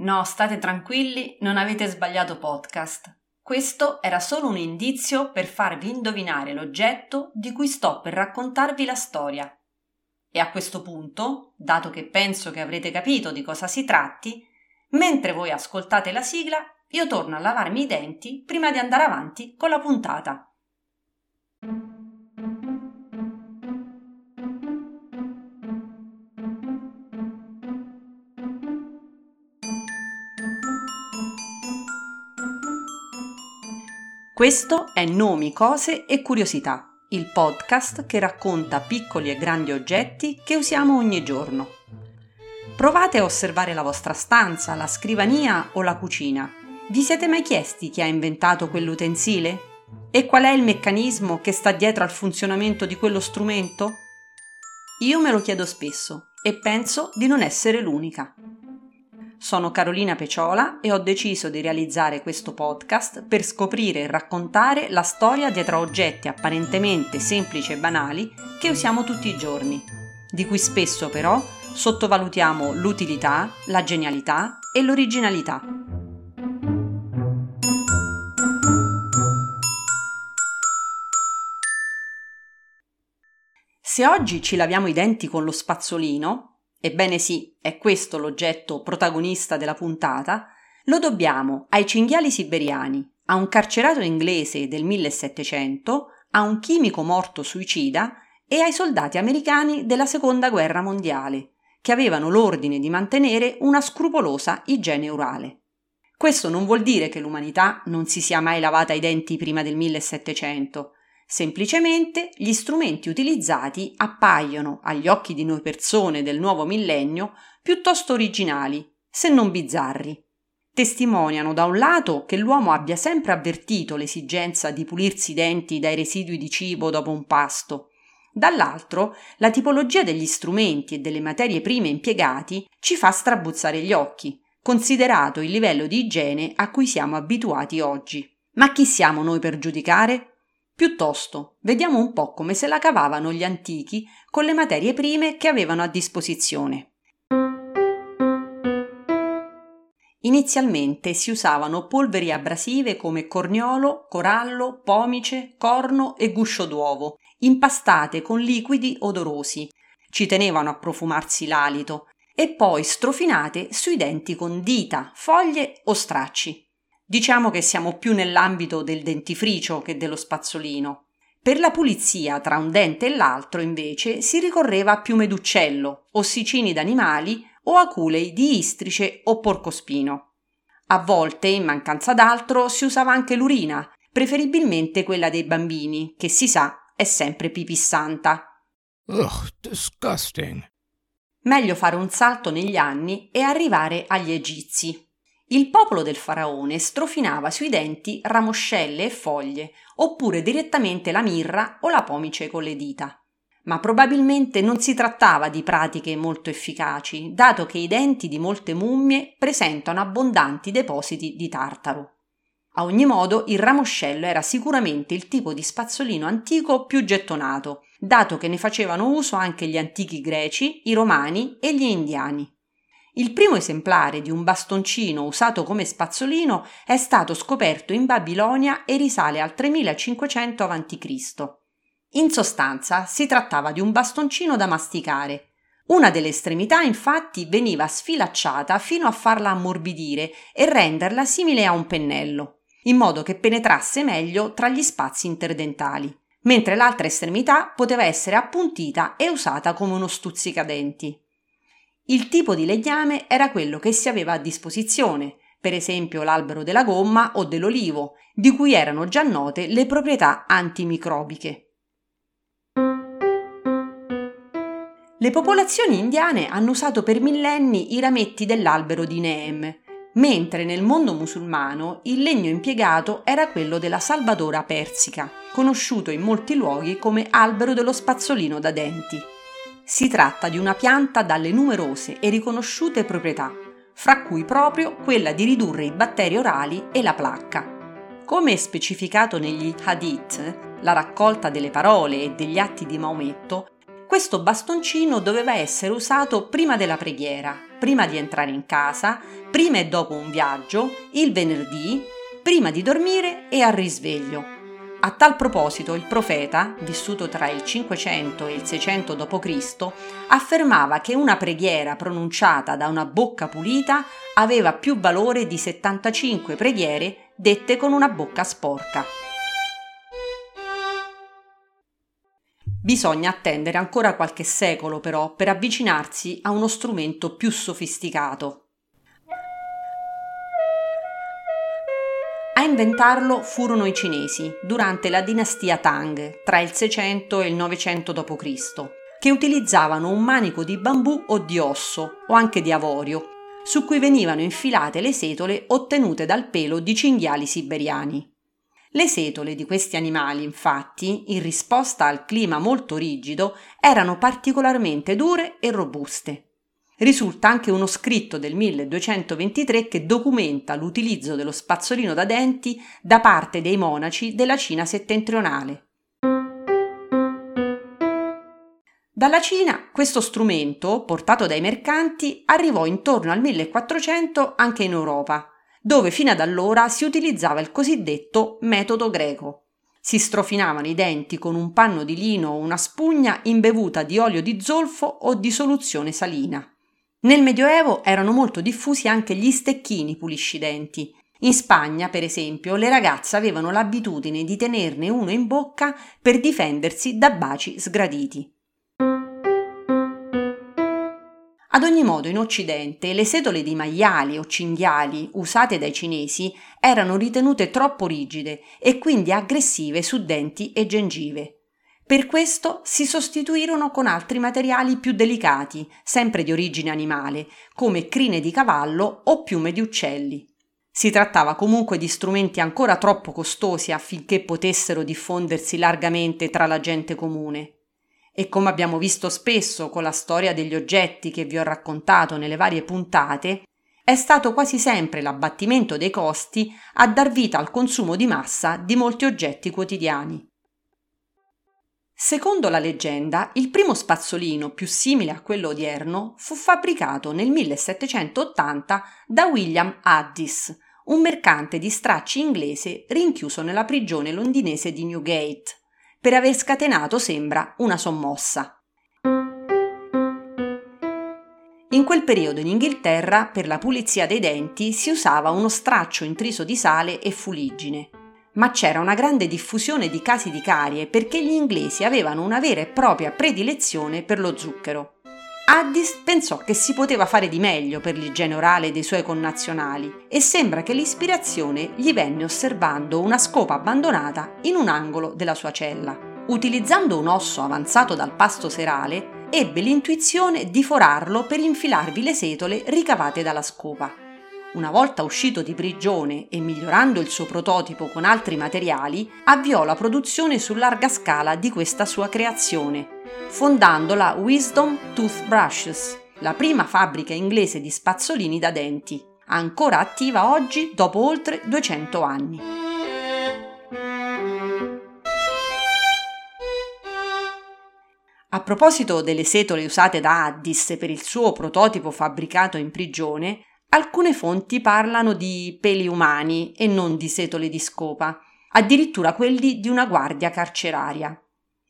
No, state tranquilli, non avete sbagliato podcast. Questo era solo un indizio per farvi indovinare l'oggetto di cui sto per raccontarvi la storia. E a questo punto, dato che penso che avrete capito di cosa si tratti, mentre voi ascoltate la sigla, io torno a lavarmi i denti prima di andare avanti con la puntata. Questo è Nomi, cose e curiosità, il podcast che racconta piccoli e grandi oggetti che usiamo ogni giorno. Provate a osservare la vostra stanza, la scrivania o la cucina. Vi siete mai chiesti chi ha inventato quell'utensile? E qual è il meccanismo che sta dietro al funzionamento di quello strumento? Io me lo chiedo spesso e penso di non essere l'unica. Sono Carolina Peciola e ho deciso di realizzare questo podcast per scoprire e raccontare la storia dietro a oggetti apparentemente semplici e banali che usiamo tutti i giorni, di cui spesso però sottovalutiamo l'utilità, la genialità e l'originalità. Se oggi ci laviamo i denti con lo spazzolino, ebbene sì, è questo l'oggetto protagonista della puntata, lo dobbiamo ai cinghiali siberiani, a un carcerato inglese del 1700, a un chimico morto suicida e ai soldati americani della Seconda Guerra Mondiale, che avevano l'ordine di mantenere una scrupolosa igiene orale. Questo non vuol dire che l'umanità non si sia mai lavata i denti prima del 1700, Semplicemente gli strumenti utilizzati appaiono agli occhi di noi persone del nuovo millennio piuttosto originali, se non bizzarri. Testimoniano da un lato che l'uomo abbia sempre avvertito l'esigenza di pulirsi i denti dai residui di cibo dopo un pasto. Dall'altro, la tipologia degli strumenti e delle materie prime impiegati ci fa strabuzzare gli occhi, considerato il livello di igiene a cui siamo abituati oggi. Ma chi siamo noi per giudicare? Piuttosto, vediamo un po' come se la cavavano gli antichi con le materie prime che avevano a disposizione. Inizialmente si usavano polveri abrasive come corniolo, corallo, pomice, corno e guscio d'uovo, impastate con liquidi odorosi. Ci tenevano a profumarsi l'alito e poi strofinate sui denti con dita, foglie o stracci. Diciamo che siamo più nell'ambito del dentifricio che dello spazzolino. Per la pulizia tra un dente e l'altro, invece, si ricorreva a piume d'uccello, ossicini d'animali o aculei di istrice o porcospino. A volte, in mancanza d'altro, si usava anche l'urina, preferibilmente quella dei bambini, che si sa è sempre pipissanta. Ugh, disgusting. Meglio fare un salto negli anni e arrivare agli egizi. Il popolo del faraone strofinava sui denti ramoscelle e foglie, oppure direttamente la mirra o la pomice con le dita. Ma probabilmente non si trattava di pratiche molto efficaci, dato che i denti di molte mummie presentano abbondanti depositi di tartaro. A ogni modo, il ramoscello era sicuramente il tipo di spazzolino antico più gettonato, dato che ne facevano uso anche gli antichi greci, i romani e gli indiani. Il primo esemplare di un bastoncino usato come spazzolino è stato scoperto in Babilonia e risale al 3500 a.C. In sostanza si trattava di un bastoncino da masticare. Una delle estremità infatti veniva sfilacciata fino a farla ammorbidire e renderla simile a un pennello, in modo che penetrasse meglio tra gli spazi interdentali, mentre l'altra estremità poteva essere appuntita e usata come uno stuzzicadenti. Il tipo di legname era quello che si aveva a disposizione, per esempio l'albero della gomma o dell'olivo, di cui erano già note le proprietà antimicrobiche. Le popolazioni indiane hanno usato per millenni i rametti dell'albero di Neem, mentre nel mondo musulmano il legno impiegato era quello della salvadora persica, conosciuto in molti luoghi come albero dello spazzolino da denti. Si tratta di una pianta dalle numerose e riconosciute proprietà, fra cui proprio quella di ridurre i batteri orali e la placca. Come specificato negli Hadith, la raccolta delle parole e degli atti di Maometto, questo bastoncino doveva essere usato prima della preghiera prima di entrare in casa, prima e dopo un viaggio, il venerdì, prima di dormire e al risveglio. A tal proposito il profeta, vissuto tra il 500 e il 600 d.C., affermava che una preghiera pronunciata da una bocca pulita aveva più valore di 75 preghiere dette con una bocca sporca. Bisogna attendere ancora qualche secolo però per avvicinarsi a uno strumento più sofisticato, inventarlo furono i cinesi durante la dinastia Tang tra il 600 e il 900 d.C., che utilizzavano un manico di bambù o di osso o anche di avorio, su cui venivano infilate le setole ottenute dal pelo di cinghiali siberiani. Le setole di questi animali, infatti, in risposta al clima molto rigido, erano particolarmente dure e robuste. Risulta anche uno scritto del 1223 che documenta l'utilizzo dello spazzolino da denti da parte dei monaci della Cina settentrionale. Dalla Cina questo strumento, portato dai mercanti, arrivò intorno al 1400 anche in Europa, dove fino ad allora si utilizzava il cosiddetto metodo greco. Si strofinavano i denti con un panno di lino o una spugna imbevuta di olio di zolfo o di soluzione salina. Nel Medioevo erano molto diffusi anche gli stecchini puliscidenti. In Spagna, per esempio, le ragazze avevano l'abitudine di tenerne uno in bocca per difendersi da baci sgraditi. Ad ogni modo, in Occidente, le setole di maiali o cinghiali usate dai cinesi erano ritenute troppo rigide e quindi aggressive su denti e gengive. Per questo si sostituirono con altri materiali più delicati, sempre di origine animale, come crine di cavallo o piume di uccelli. Si trattava comunque di strumenti ancora troppo costosi affinché potessero diffondersi largamente tra la gente comune. E come abbiamo visto spesso con la storia degli oggetti che vi ho raccontato nelle varie puntate, è stato quasi sempre l'abbattimento dei costi a dar vita al consumo di massa di molti oggetti quotidiani. Secondo la leggenda, il primo spazzolino più simile a quello odierno fu fabbricato nel 1780 da William Addis, un mercante di stracci inglese rinchiuso nella prigione londinese di Newgate, per aver scatenato, sembra, una sommossa. In quel periodo in Inghilterra, per la pulizia dei denti, si usava uno straccio intriso di sale e fuliggine ma c'era una grande diffusione di casi di carie perché gli inglesi avevano una vera e propria predilezione per lo zucchero. Addis pensò che si poteva fare di meglio per l'igiene orale dei suoi connazionali e sembra che l'ispirazione gli venne osservando una scopa abbandonata in un angolo della sua cella. Utilizzando un osso avanzato dal pasto serale, ebbe l'intuizione di forarlo per infilarvi le setole ricavate dalla scopa una volta uscito di prigione e migliorando il suo prototipo con altri materiali, avviò la produzione su larga scala di questa sua creazione, fondando la Wisdom Toothbrushes, la prima fabbrica inglese di spazzolini da denti, ancora attiva oggi dopo oltre 200 anni. A proposito delle setole usate da Addis per il suo prototipo fabbricato in prigione, Alcune fonti parlano di peli umani e non di setole di scopa, addirittura quelli di una guardia carceraria.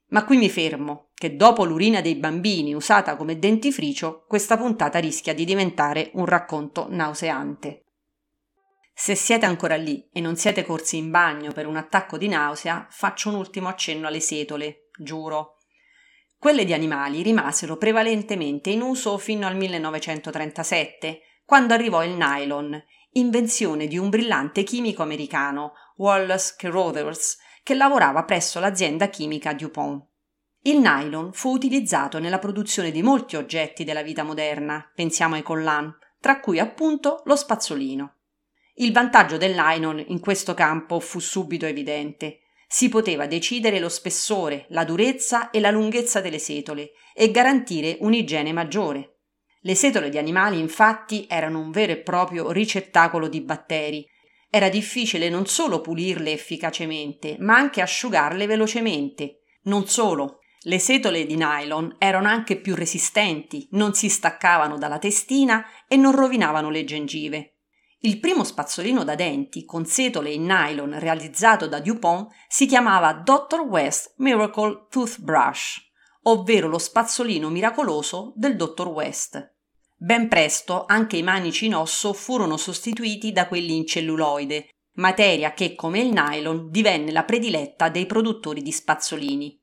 Ma qui mi fermo, che dopo l'urina dei bambini usata come dentifricio, questa puntata rischia di diventare un racconto nauseante. Se siete ancora lì e non siete corsi in bagno per un attacco di nausea, faccio un ultimo accenno alle setole, giuro. Quelle di animali rimasero prevalentemente in uso fino al 1937, quando arrivò il nylon, invenzione di un brillante chimico americano, Wallace Carothers, che lavorava presso l'azienda chimica DuPont. Il nylon fu utilizzato nella produzione di molti oggetti della vita moderna, pensiamo ai collan, tra cui appunto lo spazzolino. Il vantaggio del nylon in questo campo fu subito evidente. Si poteva decidere lo spessore, la durezza e la lunghezza delle setole e garantire un'igiene maggiore. Le setole di animali infatti erano un vero e proprio ricettacolo di batteri. Era difficile non solo pulirle efficacemente, ma anche asciugarle velocemente. Non solo, Le setole di nylon erano anche più resistenti, non si staccavano dalla testina e non rovinavano le gengive. Il primo spazzolino da denti con setole in nylon realizzato da DuPont si chiamava Dr. West Miracle Toothbrush, ovvero lo spazzolino miracoloso del Dr. West. Ben presto anche i manici in osso furono sostituiti da quelli in celluloide, materia che, come il nylon, divenne la prediletta dei produttori di spazzolini.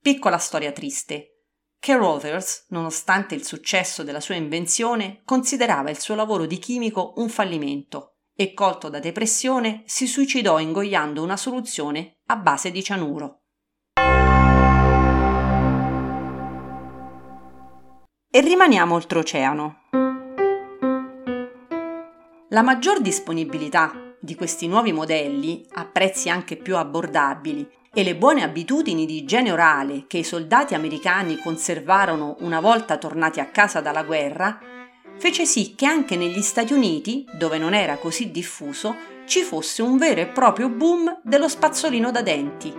Piccola storia triste. Carothers, nonostante il successo della sua invenzione, considerava il suo lavoro di chimico un fallimento e, colto da depressione, si suicidò ingoiando una soluzione a base di cianuro. E rimaniamo oltreoceano. La maggior disponibilità di questi nuovi modelli a prezzi anche più abbordabili e le buone abitudini di igiene orale che i soldati americani conservarono una volta tornati a casa dalla guerra, fece sì che anche negli Stati Uniti, dove non era così diffuso, ci fosse un vero e proprio boom dello spazzolino da denti.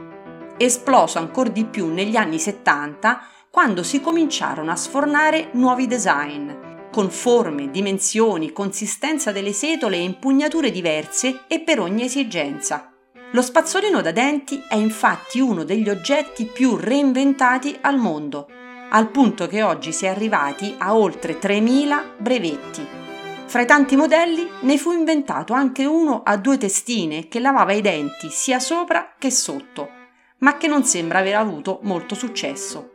Esploso ancora di più negli anni 70, quando si cominciarono a sfornare nuovi design, con forme, dimensioni, consistenza delle setole e impugnature diverse e per ogni esigenza. Lo spazzolino da denti è infatti uno degli oggetti più reinventati al mondo, al punto che oggi si è arrivati a oltre 3.000 brevetti. Fra i tanti modelli ne fu inventato anche uno a due testine che lavava i denti sia sopra che sotto, ma che non sembra aver avuto molto successo.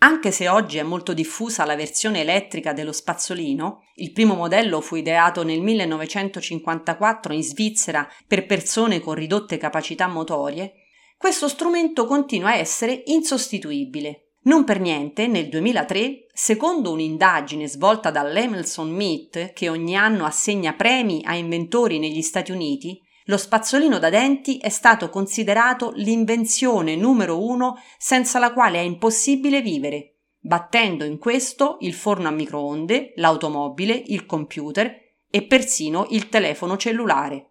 Anche se oggi è molto diffusa la versione elettrica dello spazzolino, il primo modello fu ideato nel 1954 in Svizzera per persone con ridotte capacità motorie, questo strumento continua a essere insostituibile. Non per niente, nel 2003, secondo un'indagine svolta dall'Emerson Meet, che ogni anno assegna premi a inventori negli Stati Uniti, lo spazzolino da denti è stato considerato l'invenzione numero uno senza la quale è impossibile vivere, battendo in questo il forno a microonde, l'automobile, il computer e persino il telefono cellulare.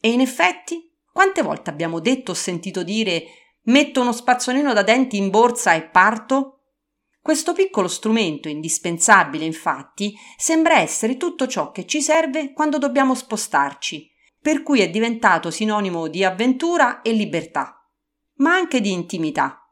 E in effetti, quante volte abbiamo detto o sentito dire metto uno spazzolino da denti in borsa e parto? Questo piccolo strumento indispensabile, infatti, sembra essere tutto ciò che ci serve quando dobbiamo spostarci, per cui è diventato sinonimo di avventura e libertà, ma anche di intimità.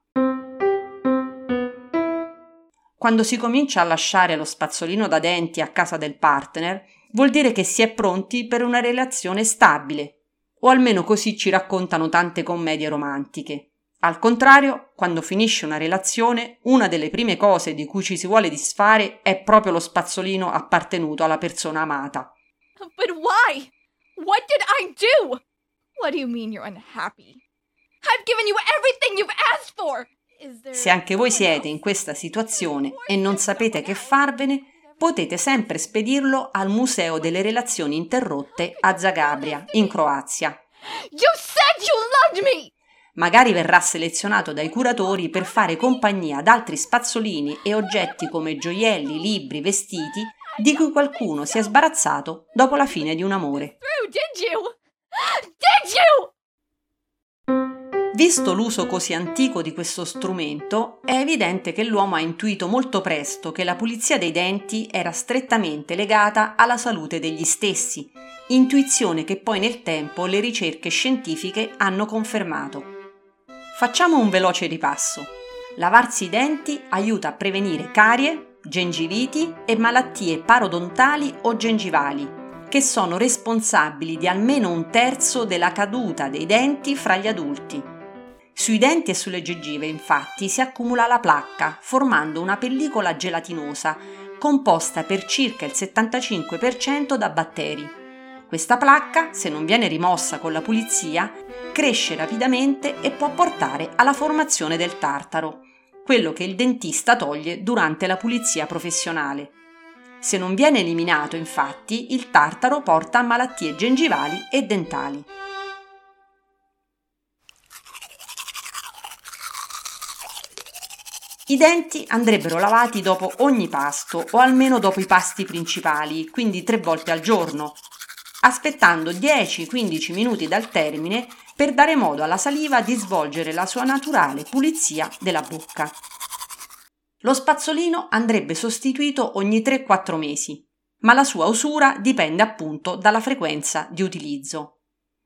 Quando si comincia a lasciare lo spazzolino da denti a casa del partner, vuol dire che si è pronti per una relazione stabile, o almeno così ci raccontano tante commedie romantiche. Al contrario, quando finisce una relazione, una delle prime cose di cui ci si vuole disfare è proprio lo spazzolino appartenuto alla persona amata. But why? What did I do? What do you mean you're unhappy? I've given you everything you've asked for. Se anche voi siete in questa situazione e non sapete che farvene, potete sempre spedirlo al Museo delle Relazioni Interrotte a Zagabria, in Croazia. You said you loved me! Magari verrà selezionato dai curatori per fare compagnia ad altri spazzolini e oggetti come gioielli, libri, vestiti, di cui qualcuno si è sbarazzato dopo la fine di un amore. Visto l'uso così antico di questo strumento, è evidente che l'uomo ha intuito molto presto che la pulizia dei denti era strettamente legata alla salute degli stessi, intuizione che poi nel tempo le ricerche scientifiche hanno confermato. Facciamo un veloce ripasso. Lavarsi i denti aiuta a prevenire carie, gengiviti e malattie parodontali o gengivali, che sono responsabili di almeno un terzo della caduta dei denti fra gli adulti. Sui denti e sulle gengive, infatti, si accumula la placca, formando una pellicola gelatinosa, composta per circa il 75% da batteri. Questa placca, se non viene rimossa con la pulizia, cresce rapidamente e può portare alla formazione del tartaro, quello che il dentista toglie durante la pulizia professionale. Se non viene eliminato, infatti, il tartaro porta a malattie gengivali e dentali. I denti andrebbero lavati dopo ogni pasto o almeno dopo i pasti principali, quindi tre volte al giorno, aspettando 10-15 minuti dal termine per dare modo alla saliva di svolgere la sua naturale pulizia della bocca. Lo spazzolino andrebbe sostituito ogni 3-4 mesi, ma la sua usura dipende appunto dalla frequenza di utilizzo.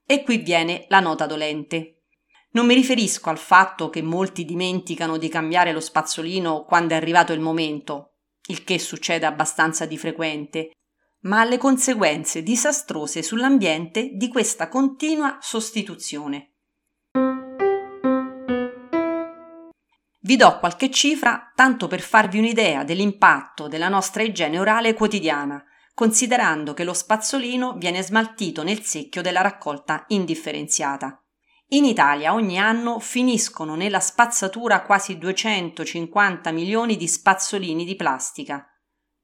E qui viene la nota dolente. Non mi riferisco al fatto che molti dimenticano di cambiare lo spazzolino quando è arrivato il momento, il che succede abbastanza di frequente, ma alle conseguenze disastrose sull'ambiente di questa continua sostituzione. Vi do qualche cifra tanto per farvi un'idea dell'impatto della nostra igiene orale quotidiana, considerando che lo spazzolino viene smaltito nel secchio della raccolta indifferenziata. In Italia ogni anno finiscono nella spazzatura quasi 250 milioni di spazzolini di plastica.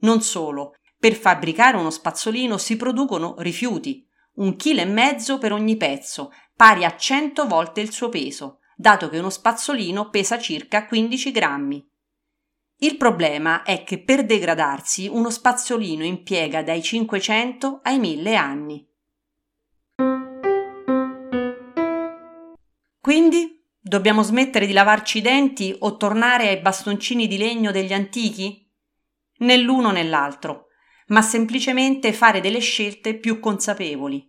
Non solo, per fabbricare uno spazzolino si producono rifiuti, un chilo e mezzo per ogni pezzo, pari a 100 volte il suo peso, dato che uno spazzolino pesa circa 15 grammi. Il problema è che per degradarsi uno spazzolino impiega dai 500 ai 1000 anni. Quindi dobbiamo smettere di lavarci i denti o tornare ai bastoncini di legno degli antichi? Né l'uno né l'altro, ma semplicemente fare delle scelte più consapevoli.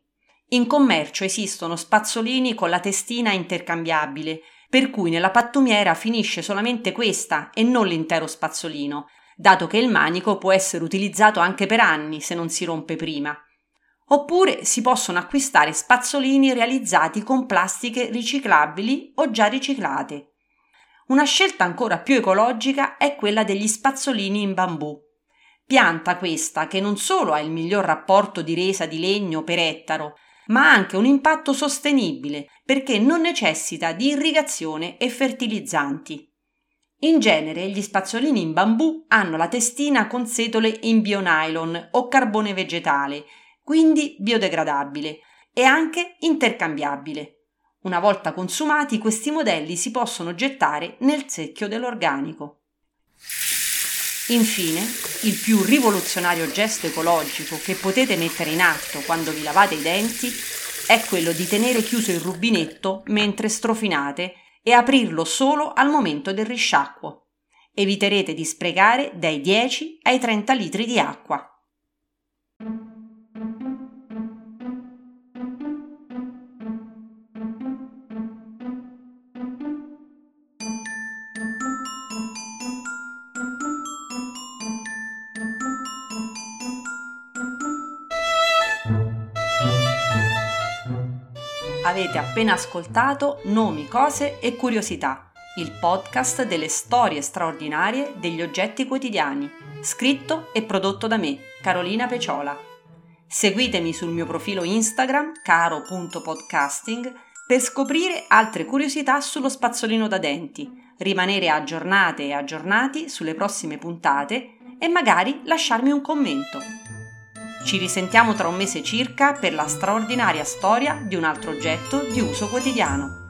In commercio esistono spazzolini con la testina intercambiabile, per cui nella pattumiera finisce solamente questa e non l'intero spazzolino, dato che il manico può essere utilizzato anche per anni se non si rompe prima. Oppure si possono acquistare spazzolini realizzati con plastiche riciclabili o già riciclate. Una scelta ancora più ecologica è quella degli spazzolini in bambù. Pianta questa che non solo ha il miglior rapporto di resa di legno per ettaro, ma ha anche un impatto sostenibile perché non necessita di irrigazione e fertilizzanti. In genere gli spazzolini in bambù hanno la testina con setole in bionylon o carbone vegetale quindi biodegradabile e anche intercambiabile. Una volta consumati questi modelli si possono gettare nel secchio dell'organico. Infine, il più rivoluzionario gesto ecologico che potete mettere in atto quando vi lavate i denti è quello di tenere chiuso il rubinetto mentre strofinate e aprirlo solo al momento del risciacquo. Eviterete di sprecare dai 10 ai 30 litri di acqua. Avete appena ascoltato Nomi, cose e curiosità, il podcast delle storie straordinarie degli oggetti quotidiani, scritto e prodotto da me, Carolina Peciola. Seguitemi sul mio profilo Instagram caro.podcasting per scoprire altre curiosità sullo spazzolino da denti, rimanere aggiornate e aggiornati sulle prossime puntate e magari lasciarmi un commento. Ci risentiamo tra un mese circa per la straordinaria storia di un altro oggetto di uso quotidiano.